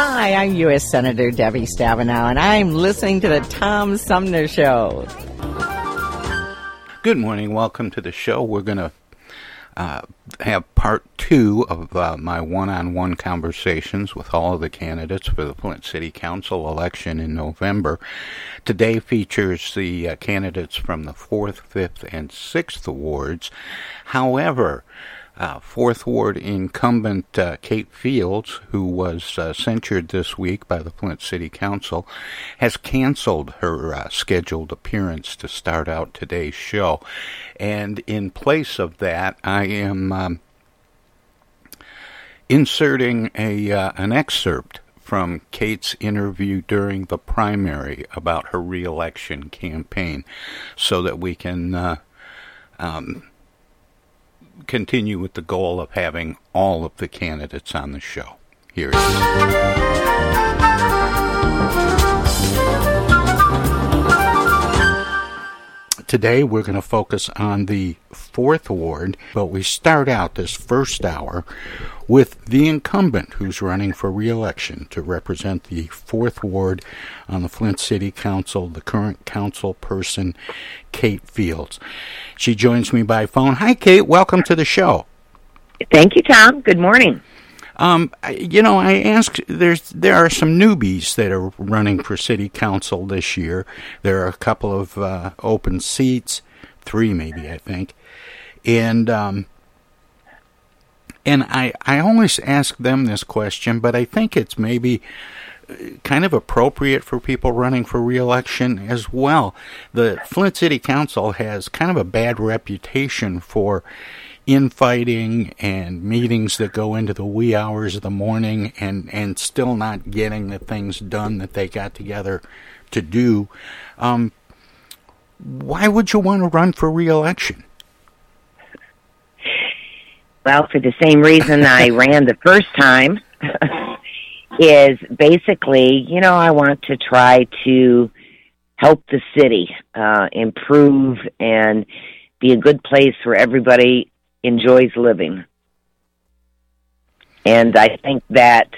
Hi, I'm U.S. Senator Debbie Stabenow, and I'm listening to the Tom Sumner Show. Good morning. Welcome to the show. We're going to uh, have part two of uh, my one on one conversations with all of the candidates for the Flint City Council election in November. Today features the uh, candidates from the 4th, 5th, and 6th wards. However, uh, Fourth Ward incumbent uh, Kate Fields, who was uh, censured this week by the Flint City Council, has canceled her uh, scheduled appearance to start out today's show. And in place of that, I am um, inserting a uh, an excerpt from Kate's interview during the primary about her reelection campaign so that we can. Uh, um, continue with the goal of having all of the candidates on the show. Here it is. Today we're going to focus on the fourth ward, but we start out this first hour with the incumbent who's running for re-election to represent the fourth ward on the Flint City Council, the current council person, Kate Fields. She joins me by phone. Hi, Kate. Welcome to the show. Thank you, Tom. Good morning. Um, you know, I asked. There's there are some newbies that are running for city council this year. There are a couple of uh, open seats, three maybe I think, and um, and I I always ask them this question, but I think it's maybe kind of appropriate for people running for reelection as well. The Flint City Council has kind of a bad reputation for infighting and meetings that go into the wee hours of the morning and, and still not getting the things done that they got together to do. Um, why would you want to run for reelection? Well, for the same reason I ran the first time. is basically, you know, I want to try to help the city uh, improve and be a good place for everybody enjoys living. And I think that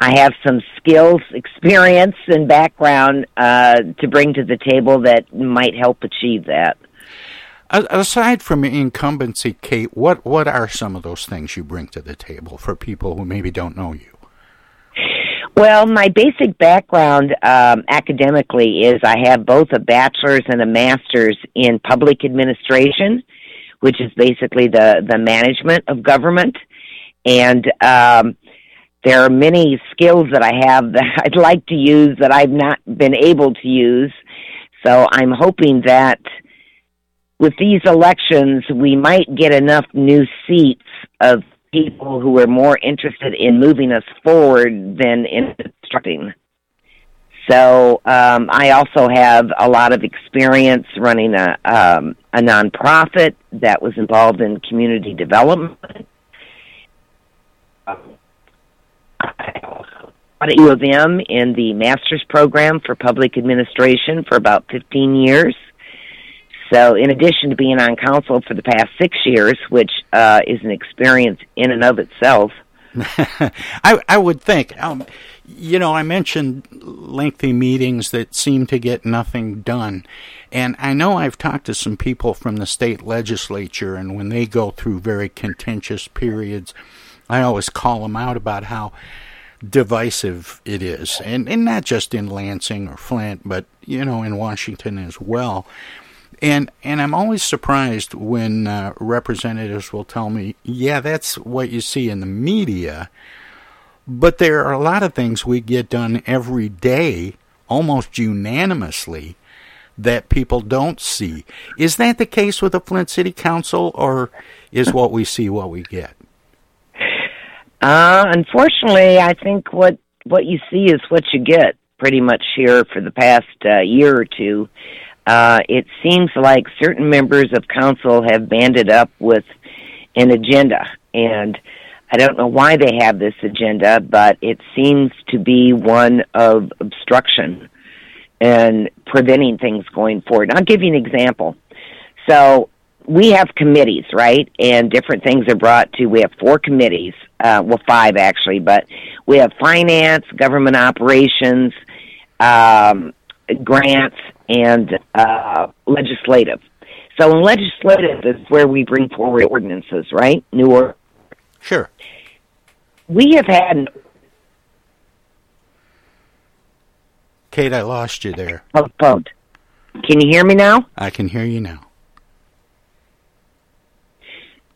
I have some skills, experience, and background uh, to bring to the table that might help achieve that. aside from incumbency, Kate, what what are some of those things you bring to the table for people who maybe don't know you? Well, my basic background um, academically is I have both a bachelor's and a master's in public administration, which is basically the the management of government, and um, there are many skills that I have that I'd like to use that I've not been able to use. So I'm hoping that with these elections, we might get enough new seats of people who are more interested in moving us forward than in obstructing. So um, I also have a lot of experience running a um, a nonprofit that was involved in community development. I also taught at U of M in the master's program for public administration for about 15 years. So, in addition to being on council for the past six years, which uh, is an experience in and of itself, I, I would think. Um, you know, I mentioned lengthy meetings that seem to get nothing done. And I know I've talked to some people from the state legislature, and when they go through very contentious periods, I always call them out about how divisive it is. And, and not just in Lansing or Flint, but, you know, in Washington as well. And and I'm always surprised when uh, representatives will tell me, "Yeah, that's what you see in the media." But there are a lot of things we get done every day, almost unanimously, that people don't see. Is that the case with the Flint City Council, or is what we see what we get? Uh, unfortunately, I think what what you see is what you get. Pretty much here for the past uh, year or two, uh, it seems like certain members of council have banded up with an agenda, and I don't know why they have this agenda, but it seems to be one of obstruction and preventing things going forward. I'll give you an example. So we have committees, right? And different things are brought to. We have four committees, uh, well, five actually, but we have finance, government operations, um, grants, and uh, legislative. So in legislative is where we bring forward ordinances, right? New or sure. We have had. Kate, I lost you there. Postponed. Can you hear me now? I can hear you now.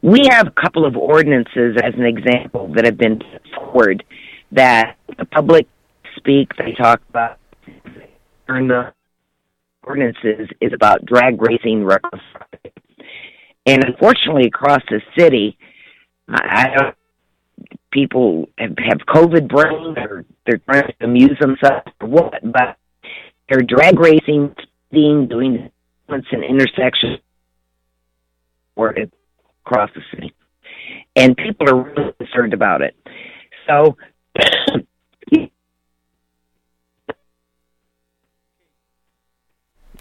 We have a couple of ordinances, as an example, that have been forward that the public speak. They talk about in the ordinances is about drag racing and unfortunately across the city i don't people have, have covid brain or they're trying to amuse themselves or what but they're drag racing speeding doing an intersection or across the city. And people are really concerned about it. So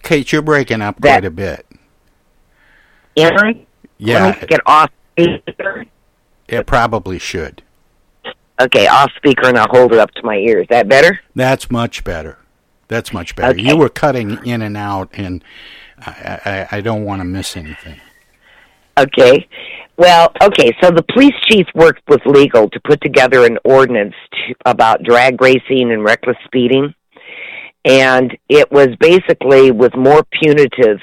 Kate, you're breaking up that, quite a bit. Am I? Yeah. Get off speaker. It probably should. Okay, off speaker, and I'll hold it up to my ear. Is that better? That's much better. That's much better. Okay. You were cutting in and out, and I, I, I don't want to miss anything. Okay. Well, okay, so the police chief worked with legal to put together an ordinance to, about drag racing and reckless speeding and it was basically with more punitive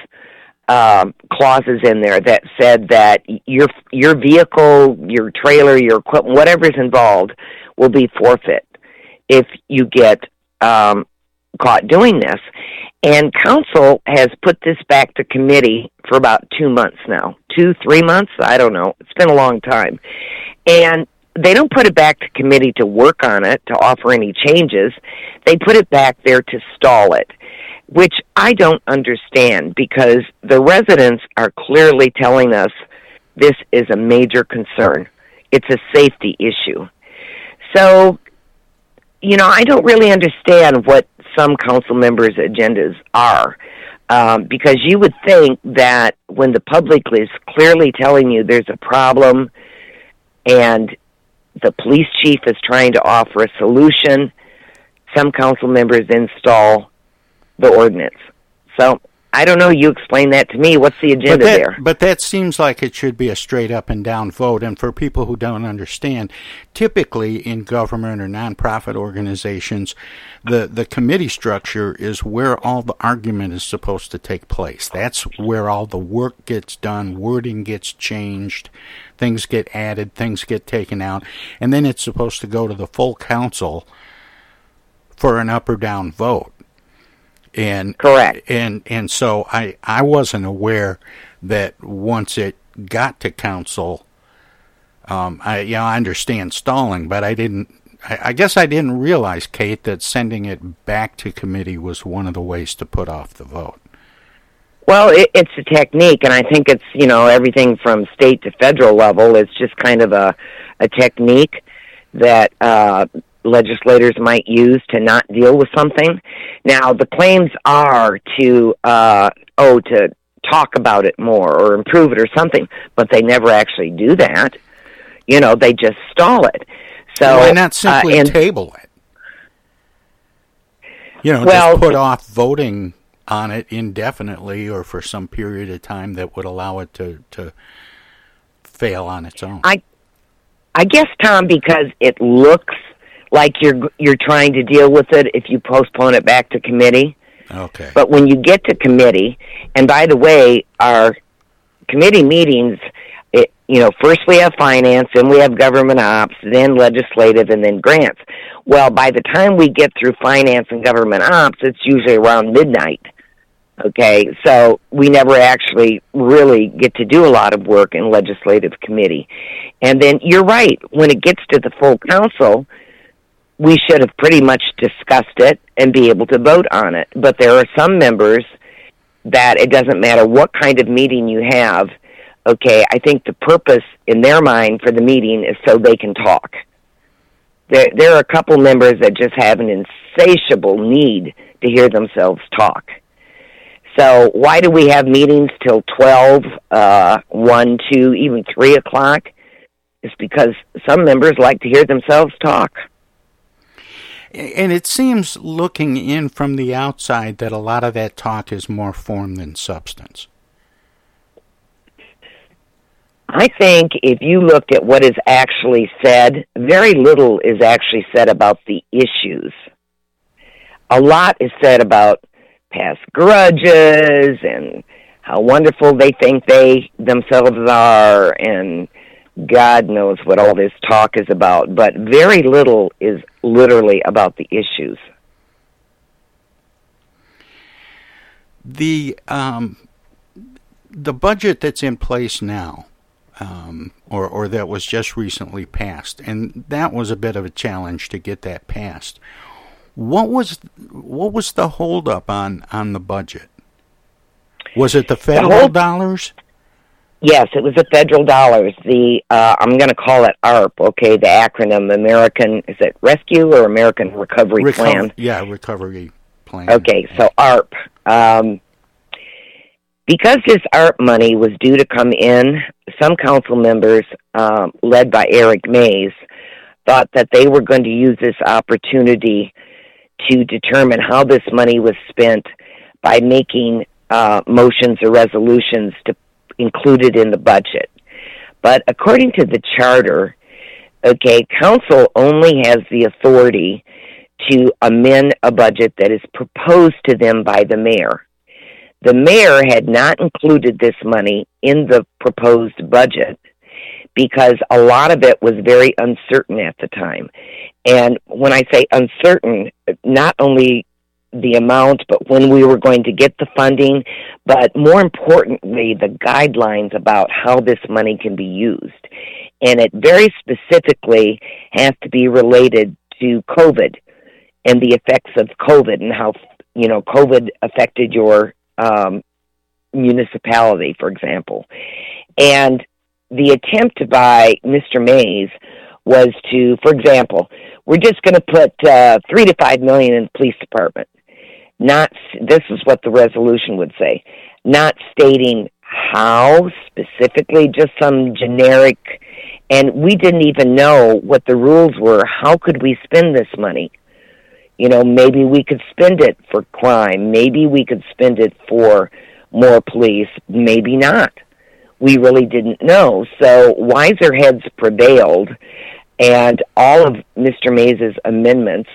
um, clauses in there that said that your your vehicle, your trailer, your equipment, whatever is involved, will be forfeit if you get um, caught doing this. And council has put this back to committee for about two months now, two, three months. I don't know. It's been a long time, and they don't put it back to committee to work on it to offer any changes. They put it back there to stall it, which I don't understand because the residents are clearly telling us this is a major concern. It's a safety issue. So, you know, I don't really understand what some council members' agendas are. Um, because you would think that when the public is clearly telling you there's a problem and the police chief is trying to offer a solution. Some council members install the ordinance. So I don't know. You explain that to me. What's the agenda but that, there? But that seems like it should be a straight up and down vote. And for people who don't understand, typically in government or nonprofit organizations, the, the committee structure is where all the argument is supposed to take place. That's where all the work gets done, wording gets changed, things get added, things get taken out, and then it's supposed to go to the full council for an up or down vote. And correct. and and so i i wasn't aware that once it got to council um i you know i understand stalling but i didn't I, I guess i didn't realize kate that sending it back to committee was one of the ways to put off the vote well it, it's a technique and i think it's you know everything from state to federal level it's just kind of a a technique that uh legislators might use to not deal with something. Now, the claims are to, uh, oh, to talk about it more or improve it or something, but they never actually do that. You know, they just stall it. So why not simply uh, and, table it? You know, well, just put off voting on it indefinitely or for some period of time that would allow it to to fail on its own. I I guess Tom because it looks like you're you're trying to deal with it if you postpone it back to committee. Okay. But when you get to committee, and by the way, our committee meetings, it, you know, first we have finance, then we have government ops, then legislative, and then grants. Well, by the time we get through finance and government ops, it's usually around midnight. Okay, so we never actually really get to do a lot of work in legislative committee. And then you're right, when it gets to the full council, we should have pretty much discussed it and be able to vote on it. But there are some members that it doesn't matter what kind of meeting you have. Okay, I think the purpose in their mind for the meeting is so they can talk. There, there are a couple members that just have an insatiable need to hear themselves talk. So why do we have meetings till 12, uh, 1, 2, even 3 o'clock? It's because some members like to hear themselves talk. And it seems looking in from the outside that a lot of that talk is more form than substance. I think if you looked at what is actually said, very little is actually said about the issues. A lot is said about past grudges and how wonderful they think they themselves are and God knows what all this talk is about, but very little is literally about the issues. The um, the budget that's in place now, um, or or that was just recently passed, and that was a bit of a challenge to get that passed. What was what was the holdup on on the budget? Was it the federal the whole, dollars? Yes, it was the federal dollars. The uh, I'm going to call it ARP. Okay, the acronym American is it Rescue or American Recovery Reco- Plan? Yeah, recovery plan. Okay, so ARP. Um, because this ARP money was due to come in, some council members, um, led by Eric Mays, thought that they were going to use this opportunity to determine how this money was spent by making uh, motions or resolutions to included in the budget. But according to the charter, okay, council only has the authority to amend a budget that is proposed to them by the mayor. The mayor had not included this money in the proposed budget because a lot of it was very uncertain at the time. And when I say uncertain, not only the amount, but when we were going to get the funding, but more importantly, the guidelines about how this money can be used. And it very specifically has to be related to COVID and the effects of COVID and how, you know, COVID affected your um, municipality, for example. And the attempt by Mr. Mays was to, for example, we're just going to put uh, three to five million in the police department not this is what the resolution would say not stating how specifically just some generic and we didn't even know what the rules were how could we spend this money You know, maybe we could spend it for crime. Maybe we could spend it for more police. Maybe not. We really didn't know. So wiser heads prevailed, and all of Mr. Mays's amendments,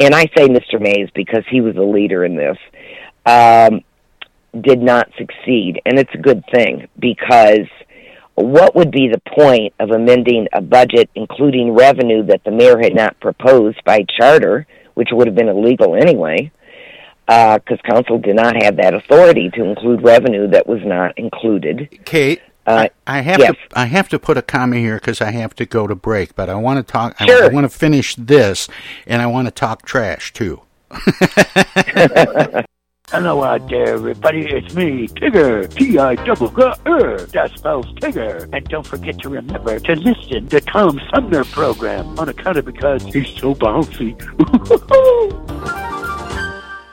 and I say Mr. Mays because he was a leader in this, um, did not succeed. And it's a good thing because what would be the point of amending a budget including revenue that the mayor had not proposed by charter, which would have been illegal anyway, because uh, council did not have that authority to include revenue that was not included. Kate, uh, I, I, have yes. to I have to put a comma here because I have to go to break, but I want to talk. Sure. I, I want to finish this, and I want to talk trash too. Hello out there, everybody. It's me, Tigger. T-I double G R. That spells Tigger. And don't forget to remember to listen to Tom Sumner program on account of because he's so bouncy.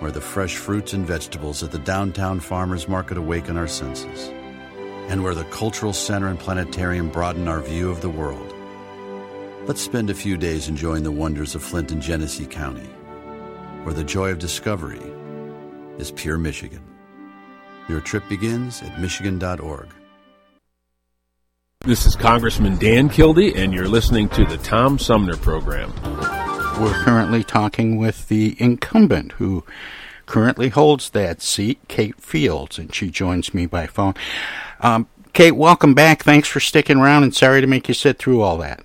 where the fresh fruits and vegetables at the downtown farmers market awaken our senses, and where the cultural center and planetarium broaden our view of the world. Let's spend a few days enjoying the wonders of Flint and Genesee County, where the joy of discovery is pure Michigan. Your trip begins at Michigan.org. This is Congressman Dan Kildee, and you're listening to the Tom Sumner Program. We're currently talking with the incumbent who currently holds that seat, Kate Fields, and she joins me by phone. Um, Kate, welcome back. Thanks for sticking around, and sorry to make you sit through all that.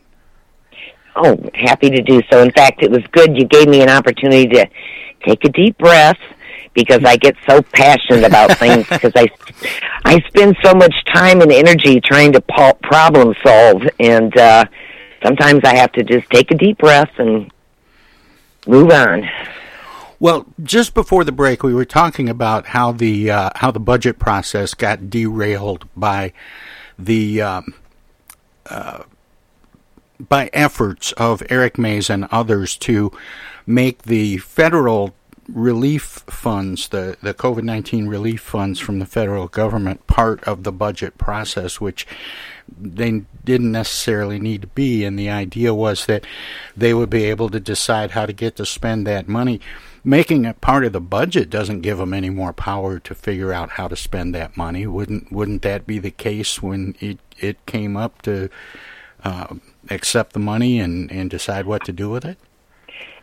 Oh, happy to do so. In fact, it was good you gave me an opportunity to take a deep breath because I get so passionate about things because I I spend so much time and energy trying to problem solve and uh sometimes I have to just take a deep breath and move on. Well, just before the break, we were talking about how the uh, how the budget process got derailed by the um, uh, by efforts of Eric Mays and others to make the federal relief funds, the, the COVID 19 relief funds from the federal government, part of the budget process, which they didn't necessarily need to be. And the idea was that they would be able to decide how to get to spend that money. Making it part of the budget doesn't give them any more power to figure out how to spend that money. Wouldn't wouldn't that be the case when it it came up to uh, accept the money and, and decide what to do with it?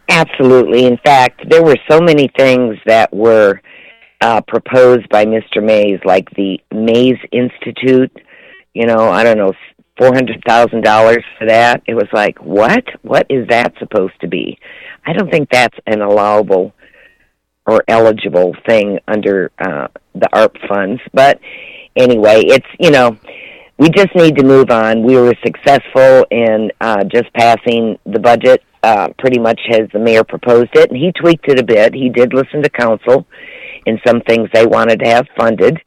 Absolutely. In fact, there were so many things that were uh, proposed by Mr. Mays, like the Mays Institute. You know, I don't know, four hundred thousand dollars for that. It was like, what? What is that supposed to be? I don't think that's an allowable or eligible thing under uh, the ARP funds. But anyway, it's you know, we just need to move on. We were successful in uh, just passing the budget uh, pretty much as the mayor proposed it, and he tweaked it a bit. He did listen to council in some things they wanted to have funded.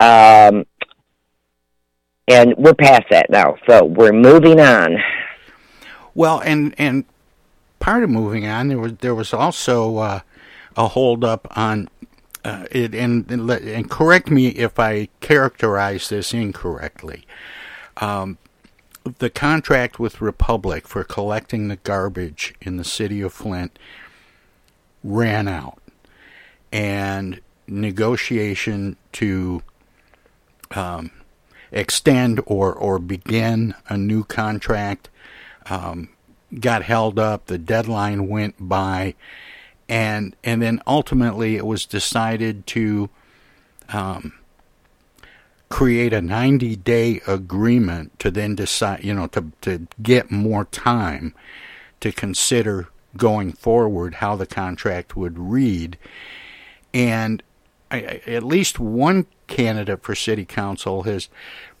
Um, and we're past that now, so we're moving on. Well, and and part of moving on, there was there was also uh, a hold up on uh, it, and, and, and correct me if I characterize this incorrectly. Um, the contract with Republic for collecting the garbage in the city of Flint ran out, and negotiation to um, extend or or begin a new contract um, got held up. The deadline went by, and and then ultimately it was decided to um, create a 90 day agreement to then decide, you know, to, to get more time to consider going forward how the contract would read. And I, at least one candidate for city council has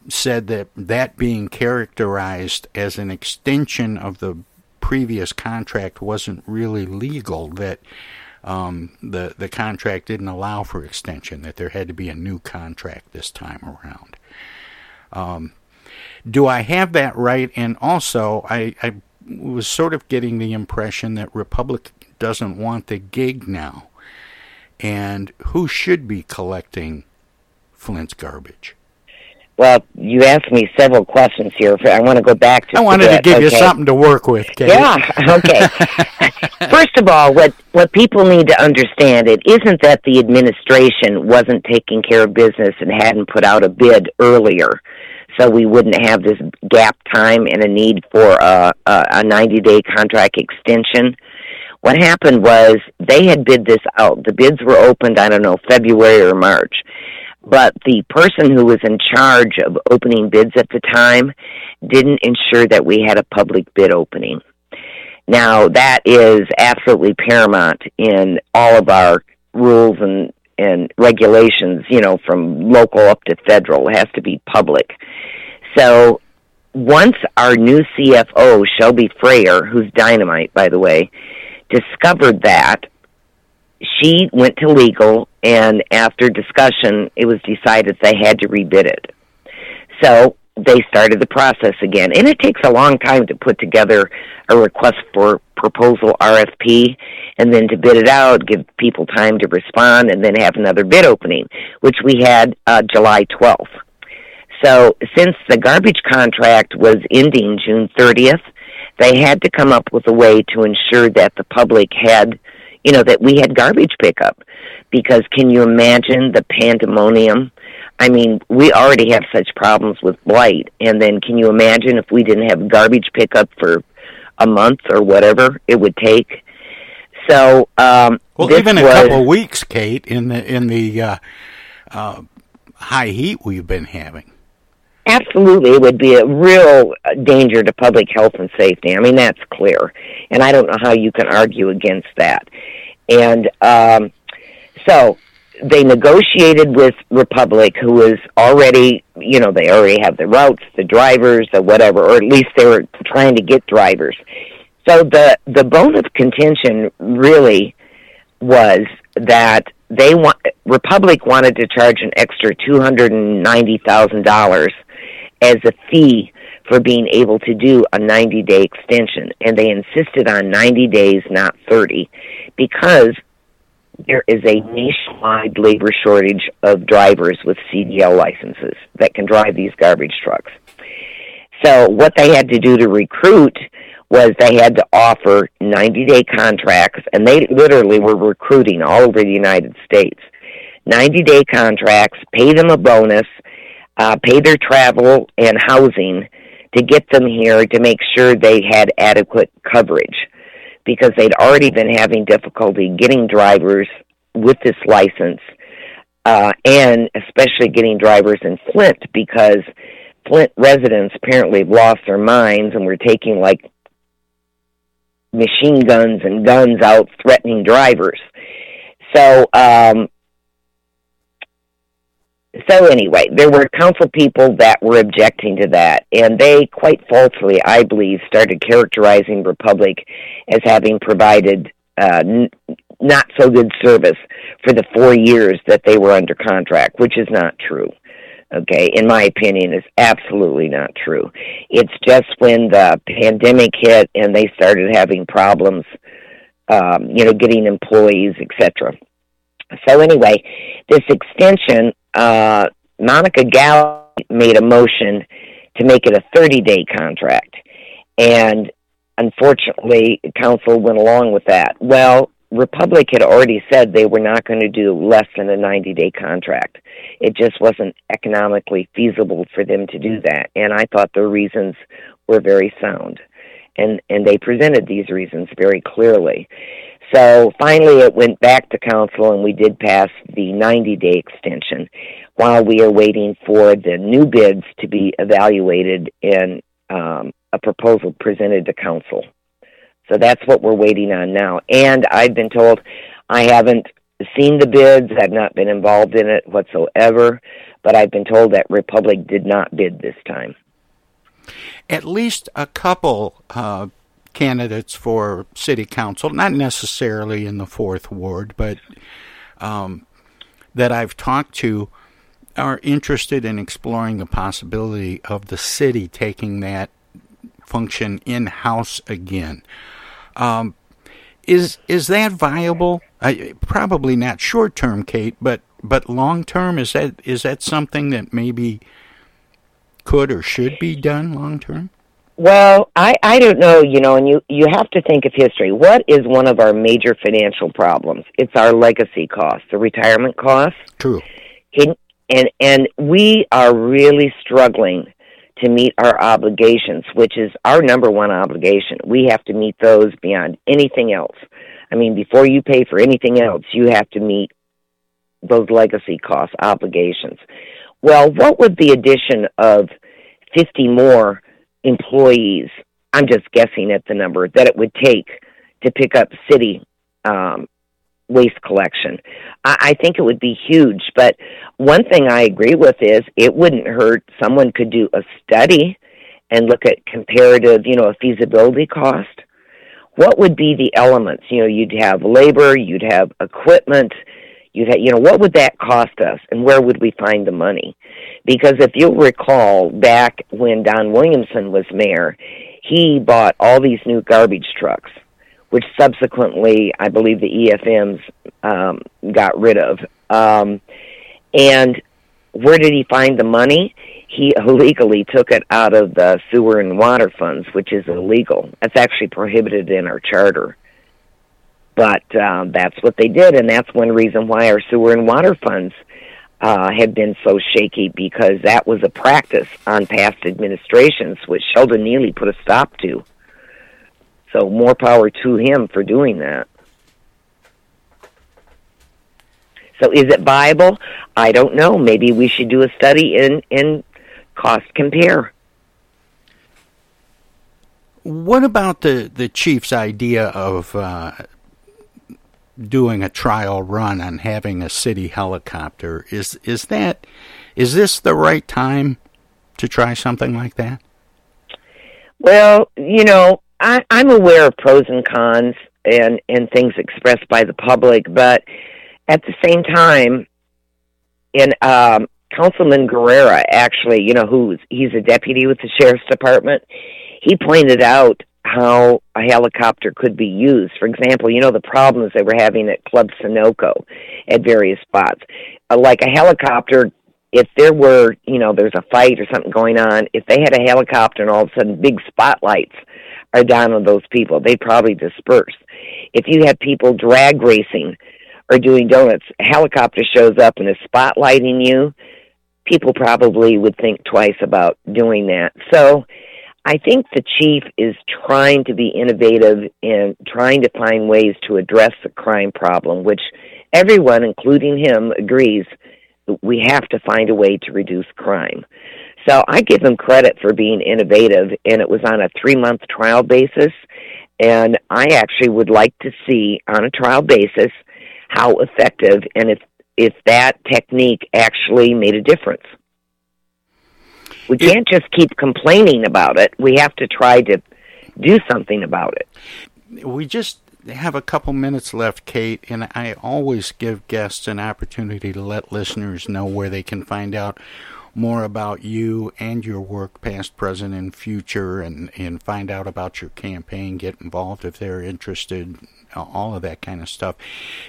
said that that being characterized as an extension of the previous contract wasn't really legal, that um, the the contract didn't allow for extension; that there had to be a new contract this time around. Um, do I have that right? And also, I, I was sort of getting the impression that Republic doesn't want the gig now, and who should be collecting Flint's garbage? Well, you asked me several questions here. I want to go back to. I wanted to give okay. you something to work with. Kate. Yeah. Okay. First of all, what what people need to understand it isn't that the administration wasn't taking care of business and hadn't put out a bid earlier, so we wouldn't have this gap time and a need for a a 90 day contract extension. What happened was they had bid this out. The bids were opened, I don't know, February or March but the person who was in charge of opening bids at the time didn't ensure that we had a public bid opening. Now, that is absolutely paramount in all of our rules and, and regulations, you know, from local up to federal. It has to be public. So, once our new CFO, Shelby Freyer, who's dynamite, by the way, discovered that, she went to legal, and after discussion, it was decided they had to rebid it. So they started the process again, and it takes a long time to put together a request for proposal RFP, and then to bid it out, give people time to respond, and then have another bid opening, which we had uh, July 12th. So since the garbage contract was ending June 30th, they had to come up with a way to ensure that the public had you know, that we had garbage pickup. Because can you imagine the pandemonium I mean, we already have such problems with blight, and then can you imagine if we didn't have garbage pickup for a month or whatever it would take? So, um, well, even a was, couple of weeks, Kate, in the in the uh, uh, high heat we've been having. Absolutely, it would be a real danger to public health and safety. I mean, that's clear, and I don't know how you can argue against that. And um, so they negotiated with Republic, who was already, you know, they already have the routes, the drivers, the whatever, or at least they were trying to get drivers. So the the bone of contention really was that they want Republic wanted to charge an extra two hundred and ninety thousand dollars as a fee for being able to do a 90 day extension and they insisted on 90 days not 30 because there is a nationwide labor shortage of drivers with CDL licenses that can drive these garbage trucks. So what they had to do to recruit was they had to offer 90 day contracts and they literally were recruiting all over the United States. 90 day contracts, pay them a bonus, uh, pay their travel and housing to get them here to make sure they had adequate coverage because they'd already been having difficulty getting drivers with this license uh, and especially getting drivers in Flint because Flint residents apparently have lost their minds and were taking like machine guns and guns out threatening drivers. So um, so anyway, there were council people that were objecting to that, and they quite falsely, I believe, started characterizing Republic as having provided uh, n- not so good service for the four years that they were under contract, which is not true. Okay, in my opinion, is absolutely not true. It's just when the pandemic hit and they started having problems, um, you know, getting employees, etc. So anyway, this extension uh, Monica Galloway made a motion to make it a 30 day contract. And unfortunately, council went along with that. Well, Republic had already said they were not going to do less than a 90 day contract. It just wasn't economically feasible for them to do that. And I thought the reasons were very sound. And, and they presented these reasons very clearly. So finally, it went back to council, and we did pass the 90 day extension while we are waiting for the new bids to be evaluated and um, a proposal presented to council. So that's what we're waiting on now. And I've been told I haven't seen the bids, I've not been involved in it whatsoever, but I've been told that Republic did not bid this time. At least a couple uh, candidates for city council, not necessarily in the fourth ward, but um, that I've talked to are interested in exploring the possibility of the city taking that function in house again. Um, is is that viable? I, probably not short term, Kate, but but long term is that is that something that maybe could or should be done long term? Well, I I don't know, you know, and you you have to think of history. What is one of our major financial problems? It's our legacy costs, the retirement costs. True. Can, and and we are really struggling to meet our obligations, which is our number one obligation. We have to meet those beyond anything else. I mean, before you pay for anything else, you have to meet those legacy cost obligations. Well, what would the addition of 50 more employees, I'm just guessing at the number, that it would take to pick up city um, waste collection. I, I think it would be huge. But one thing I agree with is it wouldn't hurt. Someone could do a study and look at comparative, you know, a feasibility cost. What would be the elements? You know, you'd have labor, you'd have equipment, you'd have, you know, what would that cost us and where would we find the money? Because if you'll recall, back when Don Williamson was mayor, he bought all these new garbage trucks, which subsequently, I believe, the EFMs um, got rid of. Um, and where did he find the money? He illegally took it out of the sewer and water funds, which is illegal. That's actually prohibited in our charter. But um, that's what they did, and that's one reason why our sewer and water funds uh, have been so shaky because that was a practice on past administrations, which Sheldon Neeley put a stop to. So more power to him for doing that. So is it viable? I don't know. Maybe we should do a study and and cost compare. What about the the chief's idea of uh, doing a trial run on having a city helicopter? Is is that is this the right time to try something like that? Well, you know, I, I'm aware of pros and cons and and things expressed by the public, but at the same time, in um, Councilman Guerra, actually, you know, who's he's a deputy with the sheriff's department. He pointed out how a helicopter could be used. For example, you know the problems they were having at Club Sunoco at various spots. Uh, like a helicopter, if there were, you know, there's a fight or something going on, if they had a helicopter and all of a sudden big spotlights are down on those people, they'd probably disperse. If you have people drag racing or doing donuts, a helicopter shows up and is spotlighting you, people probably would think twice about doing that. So I think the chief is trying to be innovative and trying to find ways to address the crime problem, which everyone, including him, agrees we have to find a way to reduce crime. So I give him credit for being innovative, and it was on a three month trial basis. And I actually would like to see on a trial basis how effective and if if that technique actually made a difference. We can't just keep complaining about it. We have to try to do something about it. We just have a couple minutes left, Kate, and I always give guests an opportunity to let listeners know where they can find out more about you and your work, past, present, and future, and, and find out about your campaign, get involved if they're interested, all of that kind of stuff.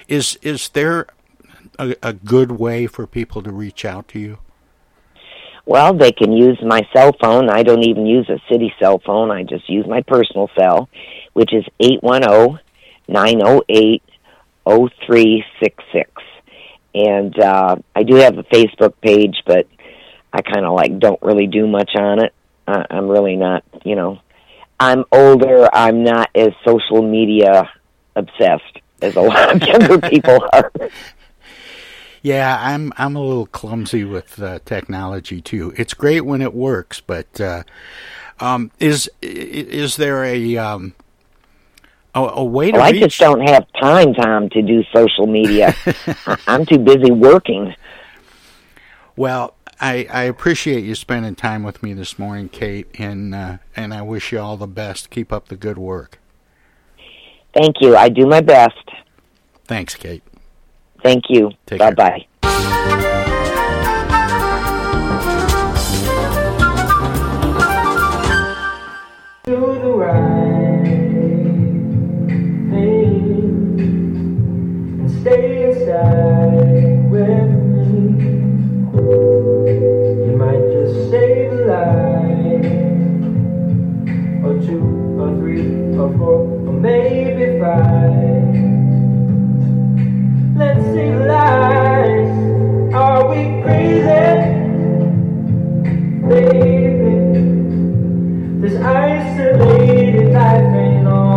Is is there a, a good way for people to reach out to you? Well, they can use my cell phone. I don't even use a city cell phone. I just use my personal cell, which is eight one zero nine zero eight zero three six six. And uh, I do have a Facebook page, but I kind of like don't really do much on it. Uh, I'm really not, you know, I'm older. I'm not as social media obsessed as a lot of younger people are. Yeah, I'm I'm a little clumsy with uh, technology too. It's great when it works, but uh, um, is is there a um, a, a way to? Well, reach... I just don't have time, Tom, to do social media. I'm too busy working. Well, I, I appreciate you spending time with me this morning, Kate, and uh, and I wish you all the best. Keep up the good work. Thank you. I do my best. Thanks, Kate. Thank you. Bye bye. This isolated life ain't all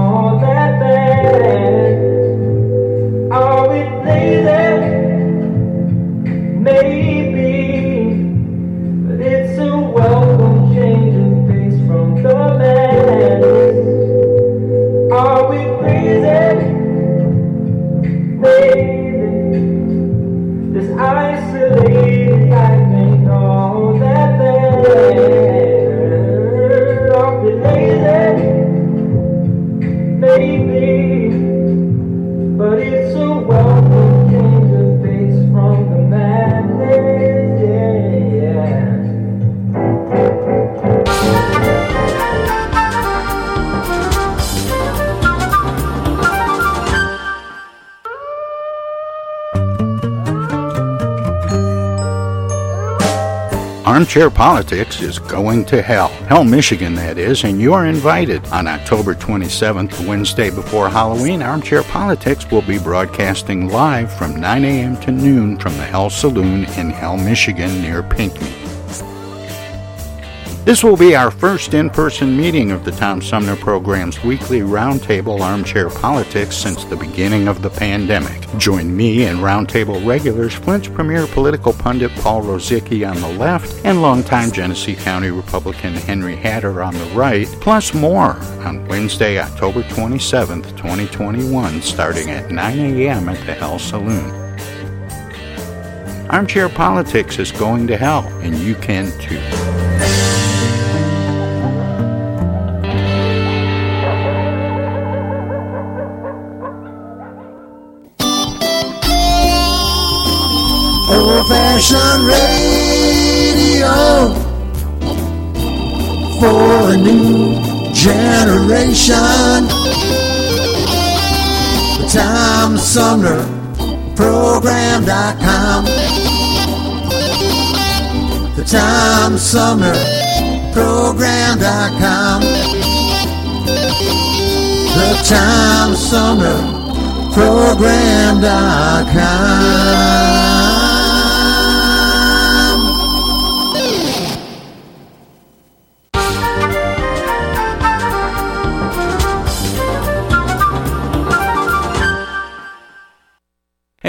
Armchair Politics is going to hell. Hell, Michigan, that is, and you're invited. On October 27th, Wednesday before Halloween, Armchair Politics will be broadcasting live from 9 a.m. to noon from the Hell Saloon in Hell, Michigan, near Pinckney. This will be our first in person meeting of the Tom Sumner program's weekly Roundtable Armchair Politics since the beginning of the pandemic. Join me and Roundtable regulars Flint's premier political pundit Paul Rozycki on the left and longtime Genesee County Republican Henry Hatter on the right, plus more on Wednesday, October 27th, 2021, starting at 9 a.m. at the Hell Saloon. Armchair Politics is going to hell, and you can too. Fashioned radio for a new generation. The Tom Sumner Program.com. The Tom Sumner Program.com. The Tom Sumner Program.com.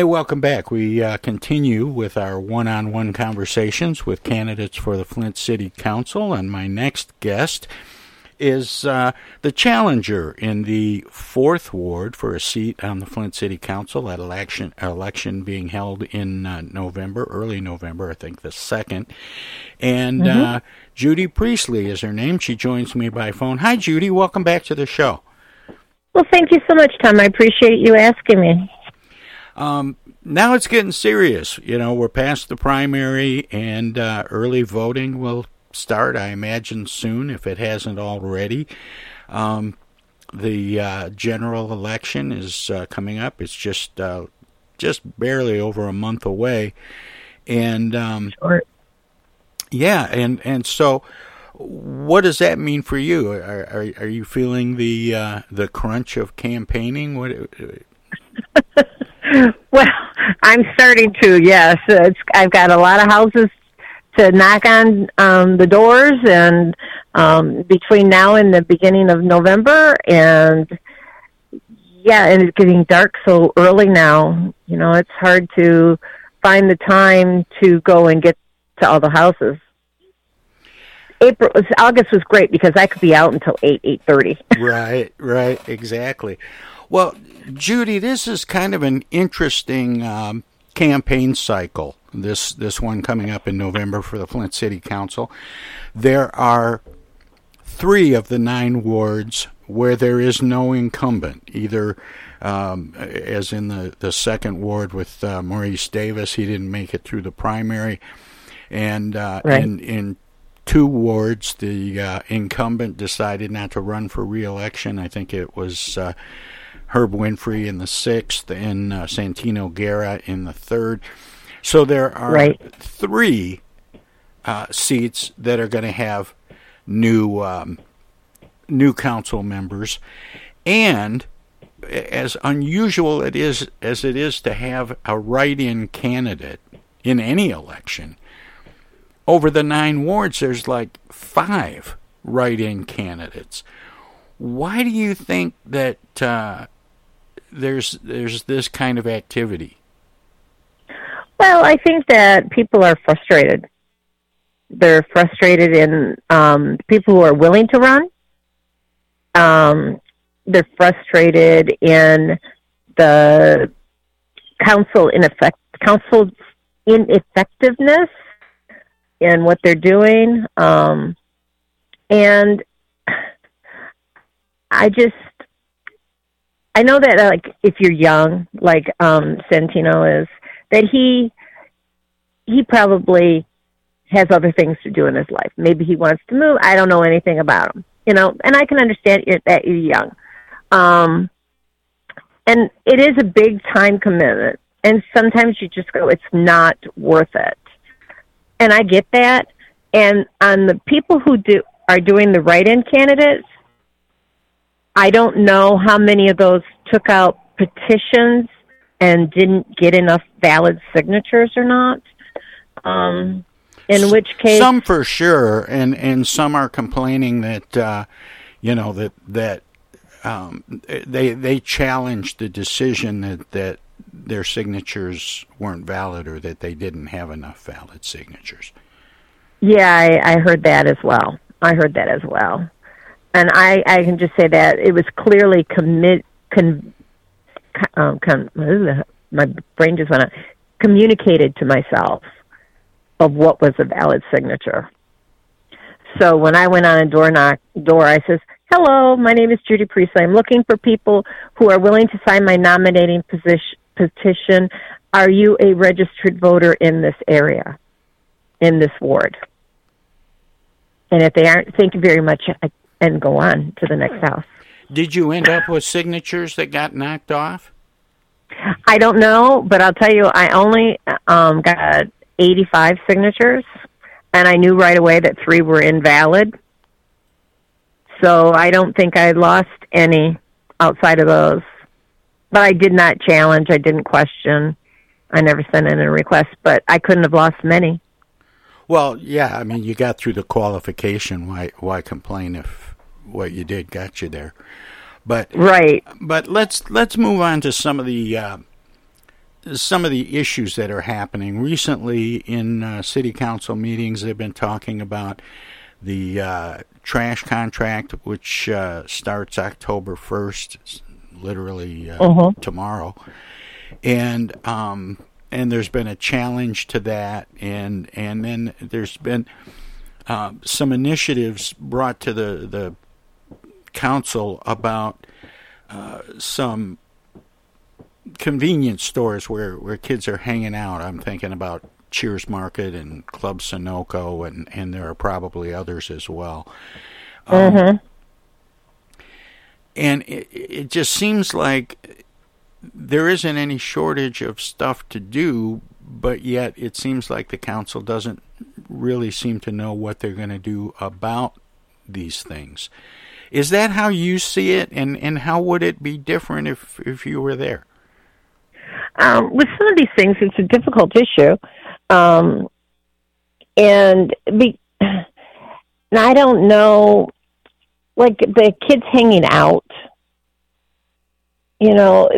Hey, welcome back. We uh, continue with our one on one conversations with candidates for the Flint City Council, and my next guest is uh, the challenger in the fourth ward for a seat on the Flint City Council. That election election being held in uh, November, early November, I think the second. And Mhm. uh, Judy Priestley is her name. She joins me by phone. Hi, Judy. Welcome back to the show. Well, thank you so much, Tom. I appreciate you asking me. Um, now it's getting serious. You know, we're past the primary, and uh, early voting will start, I imagine, soon, if it hasn't already. Um, the uh, general election is uh, coming up. It's just uh, just barely over a month away, and um, yeah, and and so. What does that mean for you? Are are, are you feeling the uh, the crunch of campaigning? What Well, I'm starting to. Yes, it's. I've got a lot of houses to knock on um, the doors, and um, between now and the beginning of November, and yeah, and it's getting dark so early now. You know, it's hard to find the time to go and get to all the houses. April, August was great because I could be out until eight, eight thirty. right, right, exactly. Well, Judy, this is kind of an interesting um, campaign cycle. This this one coming up in November for the Flint City Council. There are three of the nine wards where there is no incumbent, either um, as in the, the second ward with uh, Maurice Davis, he didn't make it through the primary, and uh, Right. in in two wards, the uh, incumbent decided not to run for reelection. I think it was uh, Herb Winfrey in the sixth and uh, Santino Guerra in the third. So there are Right. three uh, seats that are going to have new um, new council members, and as unusual it is as it is to have a write-in candidate in any election, over the nine wards there's like five write-in candidates. Why do you think that uh, there's there's this kind of activity? Well, I think that people are frustrated. They're frustrated in um, people who are willing to run. Um, they're frustrated in the council ineffect council ineffectiveness in what they're doing. Um, and I just I know that uh, like if you're young, like um Santino is, that he he probably has other things to do in his life. Maybe he wants to move. I don't know anything about him, you know. And I can understand that you're young, um, and it is a big time commitment. And sometimes you just go, it's not worth it. And I get that. And on the people who do are doing the write-in candidates, I don't know how many of those took out petitions and didn't get enough valid signatures or not. Um, in which case, some for sure, and and some are complaining that uh, you know that that um, they they challenged the decision that that their signatures weren't valid or that they didn't have enough valid signatures. Yeah, I, I heard that as well. I heard that as well, and I I can just say that it was clearly commit con, um, con, my brain just went out, communicated to myself of what was a valid signature. So when I went on a door knock door, I says, "Hello, my name is Judy Priestley. I'm looking for people who are willing to sign my nominating position, petition. Are you a registered voter in this area, in this ward?" And if they aren't, thank you very much, and go on to the next house. Did you end up with signatures that got knocked off? I don't know, but I'll tell you, I only um, got 85 signatures, and I knew right away that three were invalid. So I don't think I lost any outside of those. But I did not challenge. I didn't question. I never sent in a request, but I couldn't have lost many. Well, yeah, I mean, you got through the qualification. Why, why complain if what you did got you there? But right. But let's let's move on to some of the uh, some of the issues that are happening recently in uh, city council meetings. They've been talking about the uh, trash contract, which uh, starts October first, literally uh-huh. tomorrow, and um, and there's been a challenge to that, and and then there's been uh, some initiatives brought to the the council about uh, some convenience stores where, where kids are hanging out. I'm thinking about Cheers Market and Club Sunoco, and, and there are probably others as well. Um, mm-hmm. And it, it just seems like there isn't any shortage of stuff to do, but yet it seems like the council doesn't really seem to know what they're going to do about these things. Is that how you see it, and, and how would it be different if, if you were there? Um, with some of these things, it's a difficult issue, um, and be, I don't know, like the kids hanging out. You know,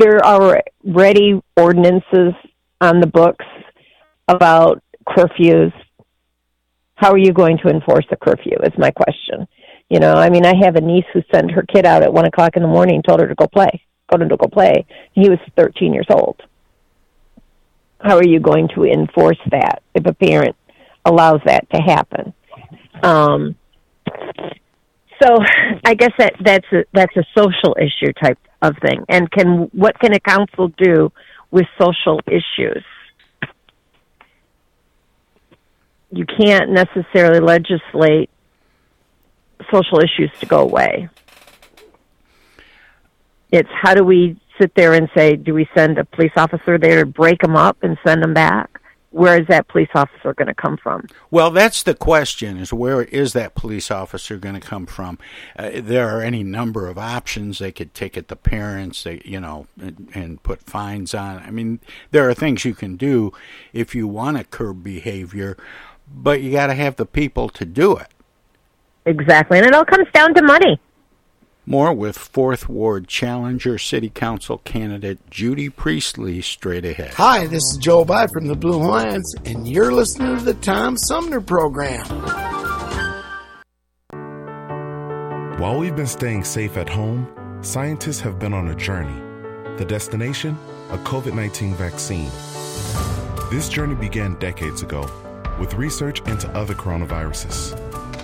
there are already ordinances on the books about curfews. How are you going to enforce a curfew? Is my question. You know, I mean, I have a niece who sent her kid out at one o'clock in the morning, told her to go play, go to go play. He was 13 years old. How are you going to enforce that if a parent allows that to happen? Um, so I guess that that's a that's a social issue type of thing. And can what can a council do with social issues? You can't necessarily legislate social issues to go away. It's how do we sit there and say, do we send a police officer there to break them up and send them back? Where is that police officer going to come from? Well, that's the question: is where is that police officer going to come from? Uh, there are any number of options. They could ticket the parents, they, you know, and, and put fines on. I mean, there are things you can do if you want to curb behavior, but you got to have the people to do it. Exactly. And it all comes down to money. More with 4th Ward Challenger City Council candidate Judy Priestley straight ahead. Hi, this is Joe By from the Blue Lions, and you're listening to the Tom Sumner Program. While we've been staying safe at home, scientists have been on a journey. The destination? A COVID 19 vaccine. This journey began decades ago with research into other coronaviruses.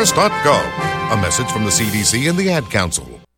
coronavirus.gov. A message from the CDC and the Ad Council.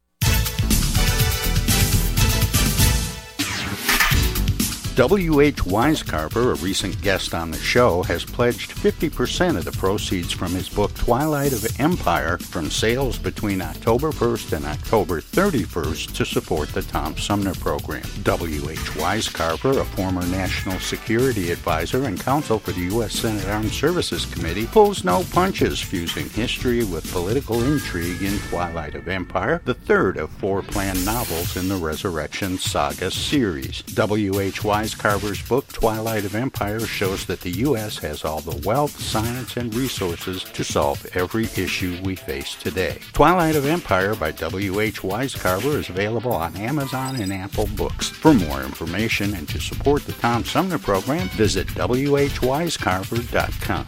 W.H. Wisecarver, a recent guest on the show, has pledged 50% of the proceeds from his book Twilight of Empire from sales between October 1st and October 31st to support the Tom Sumner program. W.H. Wisecarver, a former national security advisor and counsel for the U.S. Senate Armed Services Committee, pulls no punches, fusing history with political intrigue in Twilight of Empire, the third of four planned novels in the Resurrection Saga series. W.H. Wisecarver's book, Twilight of Empire, shows that the U.S. has all the wealth, science, and resources to solve every issue we face today. Twilight of Empire by W.H. Wisecarver is available on Amazon and Apple Books. For more information and to support the Tom Sumner program, visit whwisecarver.com.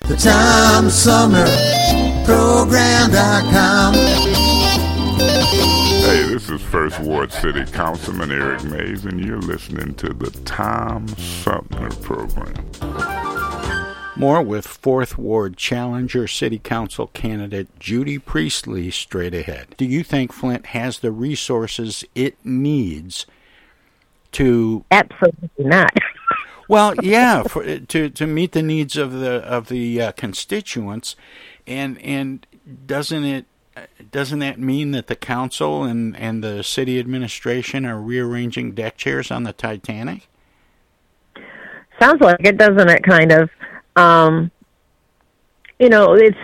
The Tom Sumner Program.com. Hey, this is First Ward City Councilman Eric Mays, and you're listening to the Tom Sumner Program. More with 4th Ward Challenger City Council candidate Judy Priestley straight ahead. Do you think Flint has the resources it needs to. Absolutely not. Well, yeah, for, to to meet the needs of the of the uh, constituents, and and doesn't it doesn't that mean that the council and and the city administration are rearranging deck chairs on the Titanic? Sounds like it, doesn't it? Kind of. Um, you know, it's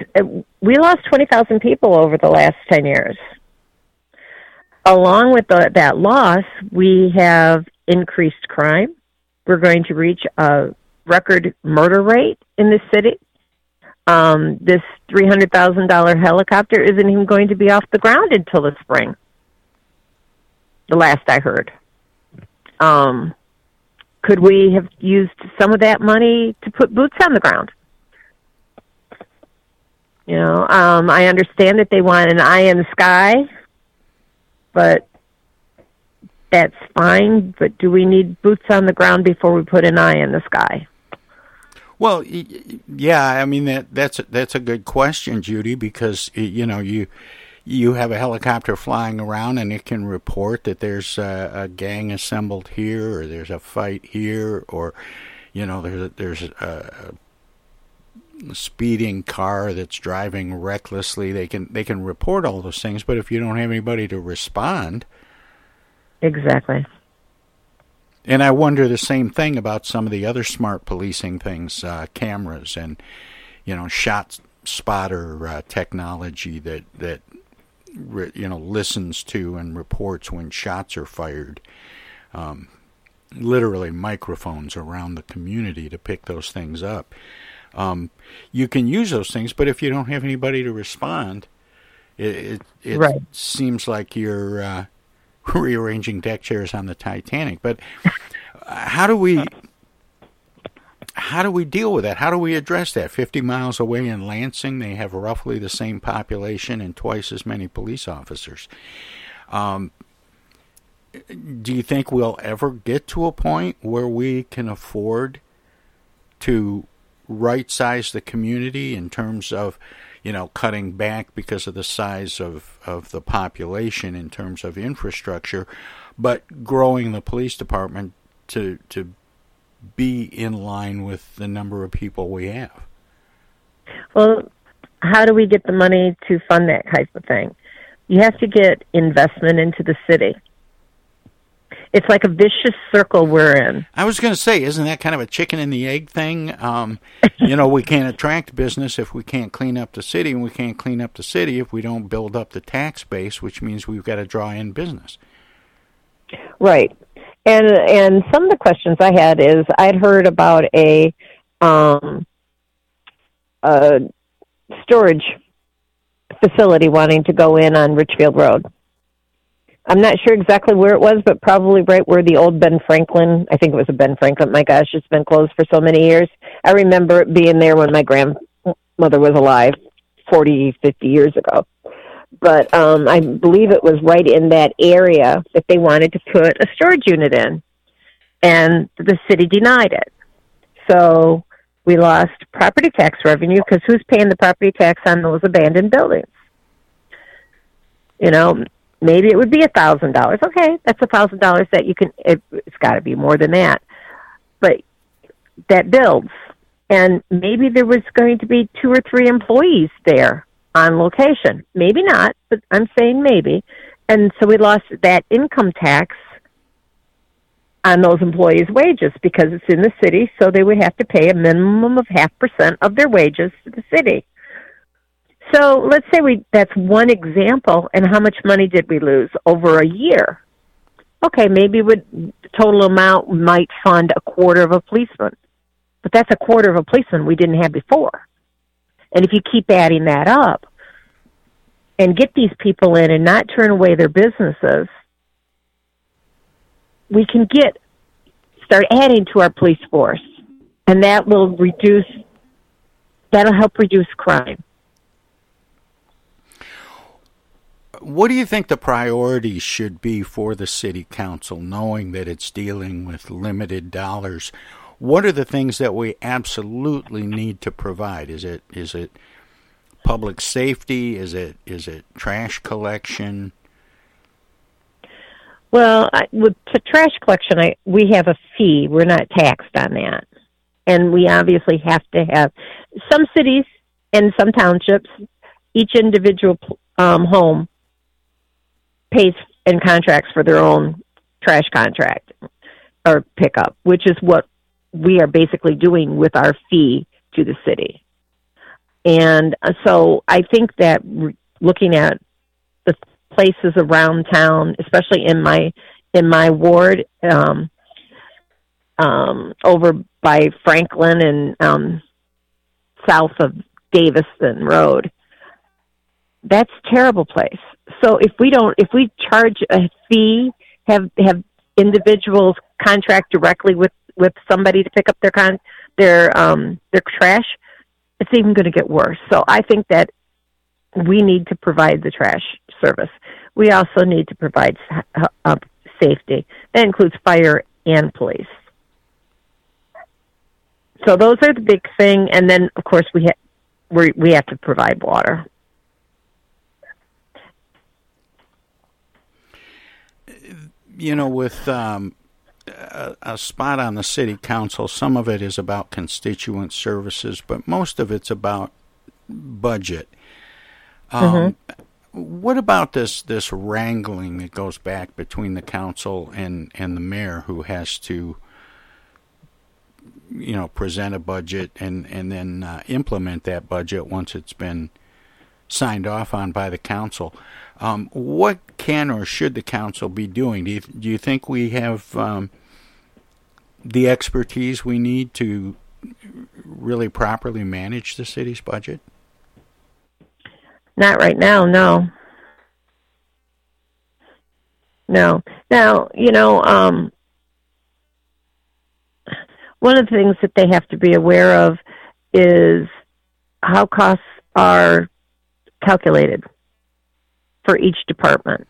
we lost twenty thousand people over the last ten years. Along with the, that loss, we have increased crime. We're going to reach a record murder rate in the city. Um, this three hundred thousand dollar helicopter isn't even going to be off the ground until the spring. The last I heard. Um, could we have used some of that money to put boots on the ground? You know, um, I understand that they want an eye in the sky, but that's fine. But do we need boots on the ground before we put an eye in the sky? Well, yeah, I mean that that's that's a good question, Judy, because you know you you have a helicopter flying around and it can report that there's a, a gang assembled here or there's a fight here or you know there's there's a, speeding car that's driving recklessly. They can they can report all those things, but if you don't have anybody to respond, exactly. And I wonder the same thing about some of the other smart policing things, uh, cameras and you know shot spotter uh, technology that that you know listens to and reports when shots are fired. Um, literally microphones around the community to pick those things up. Um, you can use those things, but if you don't have anybody to respond, it it, it right. seems like you're uh, rearranging deck chairs on the Titanic. But how do we how do we deal with that? How do we address that? 50 miles away in Lansing, they have roughly the same population and twice as many police officers. Um, do you think we'll ever get to a point where we can afford to right size the community in terms of, you know, cutting back because of the size of, of the population in terms of infrastructure, but growing the police department to to be in line with the number of people we have? Well, how do we get the money to fund that type of thing? You have to get investment into the city. It's like a vicious circle we're in. I was going to say, isn't that kind of a chicken and the egg thing? Um, you know, we can't attract business if we can't clean up the city, and we can't clean up the city if we don't build up the tax base, which means we've got to draw in business. Right. And and some of the questions I had is I'd heard about a um, a storage facility wanting to go in on Richfield Road. I'm not sure exactly where it was, but probably right where the old Ben Franklin. I think it was a Ben Franklin. My gosh, it's been closed for so many years. I remember it being there when my grandmother was alive, 40, 50 years ago but um, I believe it was right in that area that they wanted to put a storage unit in, and the city denied it. So we lost property tax revenue because who's paying the property tax on those abandoned buildings? You know, maybe it would be a thousand dollars. Okay, that's a thousand dollars that you can. It, it's got to be more than that, but that builds, and maybe there was going to be two or three employees there on location. Maybe not, but I'm saying maybe. And so we lost that income tax on those employees' wages because it's in the city, so they would have to pay a minimum of half percent of their wages to the city. So let's say we that's one example and how much money did we lose over a year? Okay, maybe would the total amount might fund a quarter of a policeman. But that's a quarter of a policeman we didn't have before. And if you keep adding that up and get these people in and not turn away their businesses, we can get start adding to our police force, and that will reduce. That'll help reduce crime. What do you think the priorities should be for the city council, knowing that it's dealing with limited dollars? what are the things that we absolutely need to provide? Is it is it public safety? Is it is it trash collection? Well, I, with the trash collection, I, we have a fee. We're not taxed on that, and we obviously have to have some cities and some townships. Each individual um, home pays and contracts for their own trash contract or pickup, which is what we are basically doing with our fee to the city. And uh, so I think that looking at the places around town, especially in my in my ward, um, um, over by Franklin and um, south of Davison Road, that's terrible place. So if we don't, if we charge a fee, have have individuals contract directly with with somebody to pick up their con their um their trash, it's even going to get worse. So I think that we need to provide the trash service. We also need to provide uh, safety. That includes fire and police. So those are the big thing, and then of course we ha- we we have to provide water. You know, with um, a, a spot on the city council. Some of it is about constituent services, but most of it's about budget. Um, What about this this wrangling that goes back between the council and and the mayor, who has to, you know, present a budget and and then uh, implement that budget once it's been signed off on by the council? Um, what can or should the council be doing? Do you do you think we have um, the expertise we need to really properly manage the city's budget? Not right now, no. No. Now, you know, um, one of the things that they have to be aware of is how costs are calculated for each department.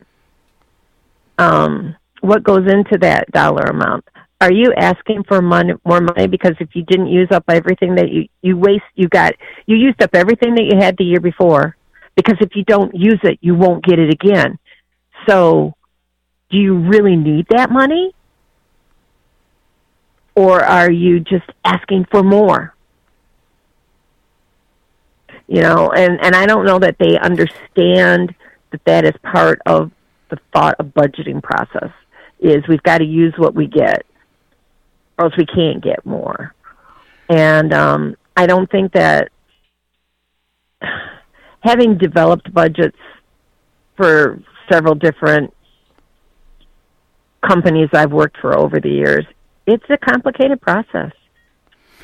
Um, what goes into that dollar amount? Are you asking for money, more money because if you didn't use up everything that you you waste, you got you used up everything that you had the year before? Because if you don't use it, you won't get it again. So, do you really need that money? Or are you just asking for more? You know, and, and I don't know that they understand that that is part of the thought of budgeting process is we've got to use what we get or else we can't get more. And um, I don't think that having developed budgets for several different companies I've worked for over the years, it's a complicated process.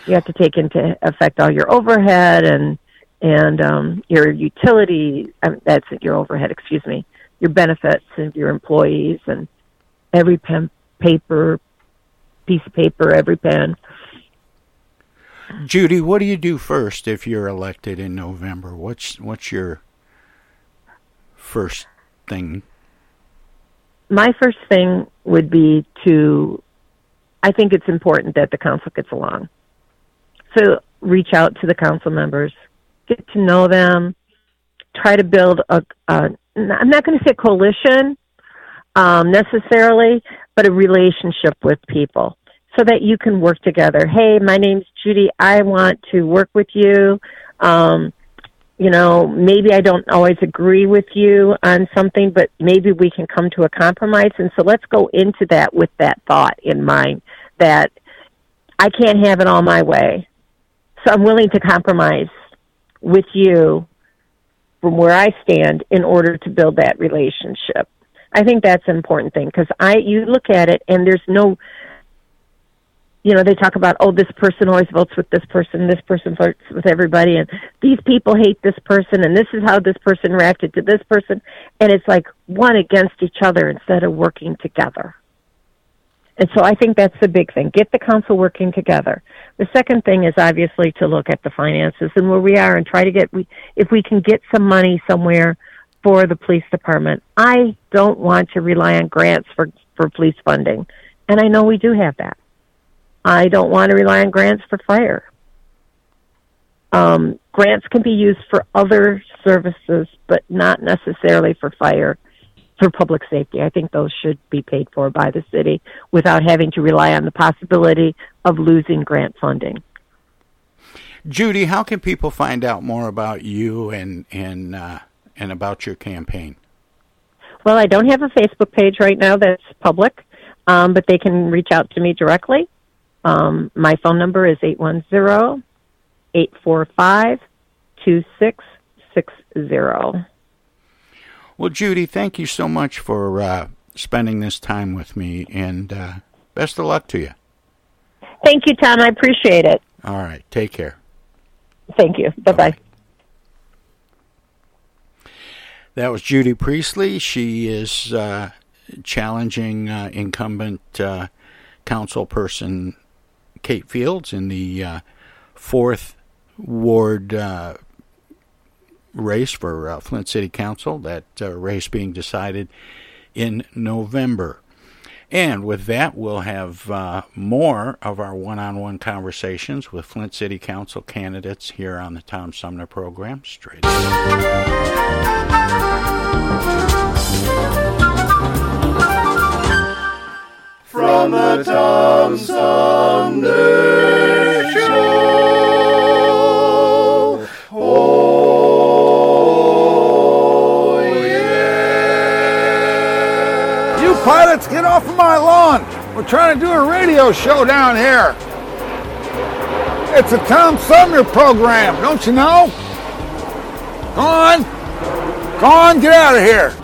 You have to take into effect all your overhead and and um, your utility. Um, that's your overhead. Excuse me. Your benefits and your employees and every pen, paper, piece of paper, every pen. Judy, what do you do first if you're elected in November? What's what's your first thing? My first thing would be to I think it's important that the council gets along. So reach out to the council members, get to know them, try to build a, a I'm not going to say coalition um, necessarily, but a relationship with people so that you can work together. Hey, my name's Judy. I want to work with you. Um, you know, maybe I don't always agree with you on something, but maybe we can come to a compromise. And so let's go into that with that thought in mind that I can't have it all my way. So I'm willing to compromise with you from where I stand in order to build that relationship. I think that's an important thing because I you look at it and there's no you know, they talk about, oh, this person always votes with this person, this person votes with everybody, and these people hate this person, and this is how this person reacted to this person. And it's like one against each other instead of working together. And so I think that's the big thing. Get the council working together. The second thing is obviously to look at the finances and where we are and try to get, we, if we can get some money somewhere for the police department. I don't want to rely on grants for, for police funding. And I know we do have that. I don't want to rely on grants for fire. Um, grants can be used for other services, but not necessarily for fire, for public safety. I think those should be paid for by the city without having to rely on the possibility of losing grant funding. Judy, how can people find out more about you and and uh, and about your campaign? Well, I don't have a Facebook page right now that's public, um, but they can reach out to me directly. Um, my phone number is 810 845 2660. Well, Judy, thank you so much for uh, spending this time with me, and uh, best of luck to you. Thank you, Tom. I appreciate it. All right. Take care. Thank you. Bye bye. That was Judy Priestley. She is uh, challenging uh, incumbent uh, council person Kate Fields in the uh, fourth ward uh, race for uh, Flint City Council. That uh, race being decided in November. And with that, we'll have uh, more of our one on one conversations with Flint City Council candidates here on the Tom Sumner program. Straight From the Tom Sumner Show. Oh, pilots, get off of my lawn. We're trying to do a radio show down here. It's a Tom Sumner program, don't you know? Go on. Go on, get out of here.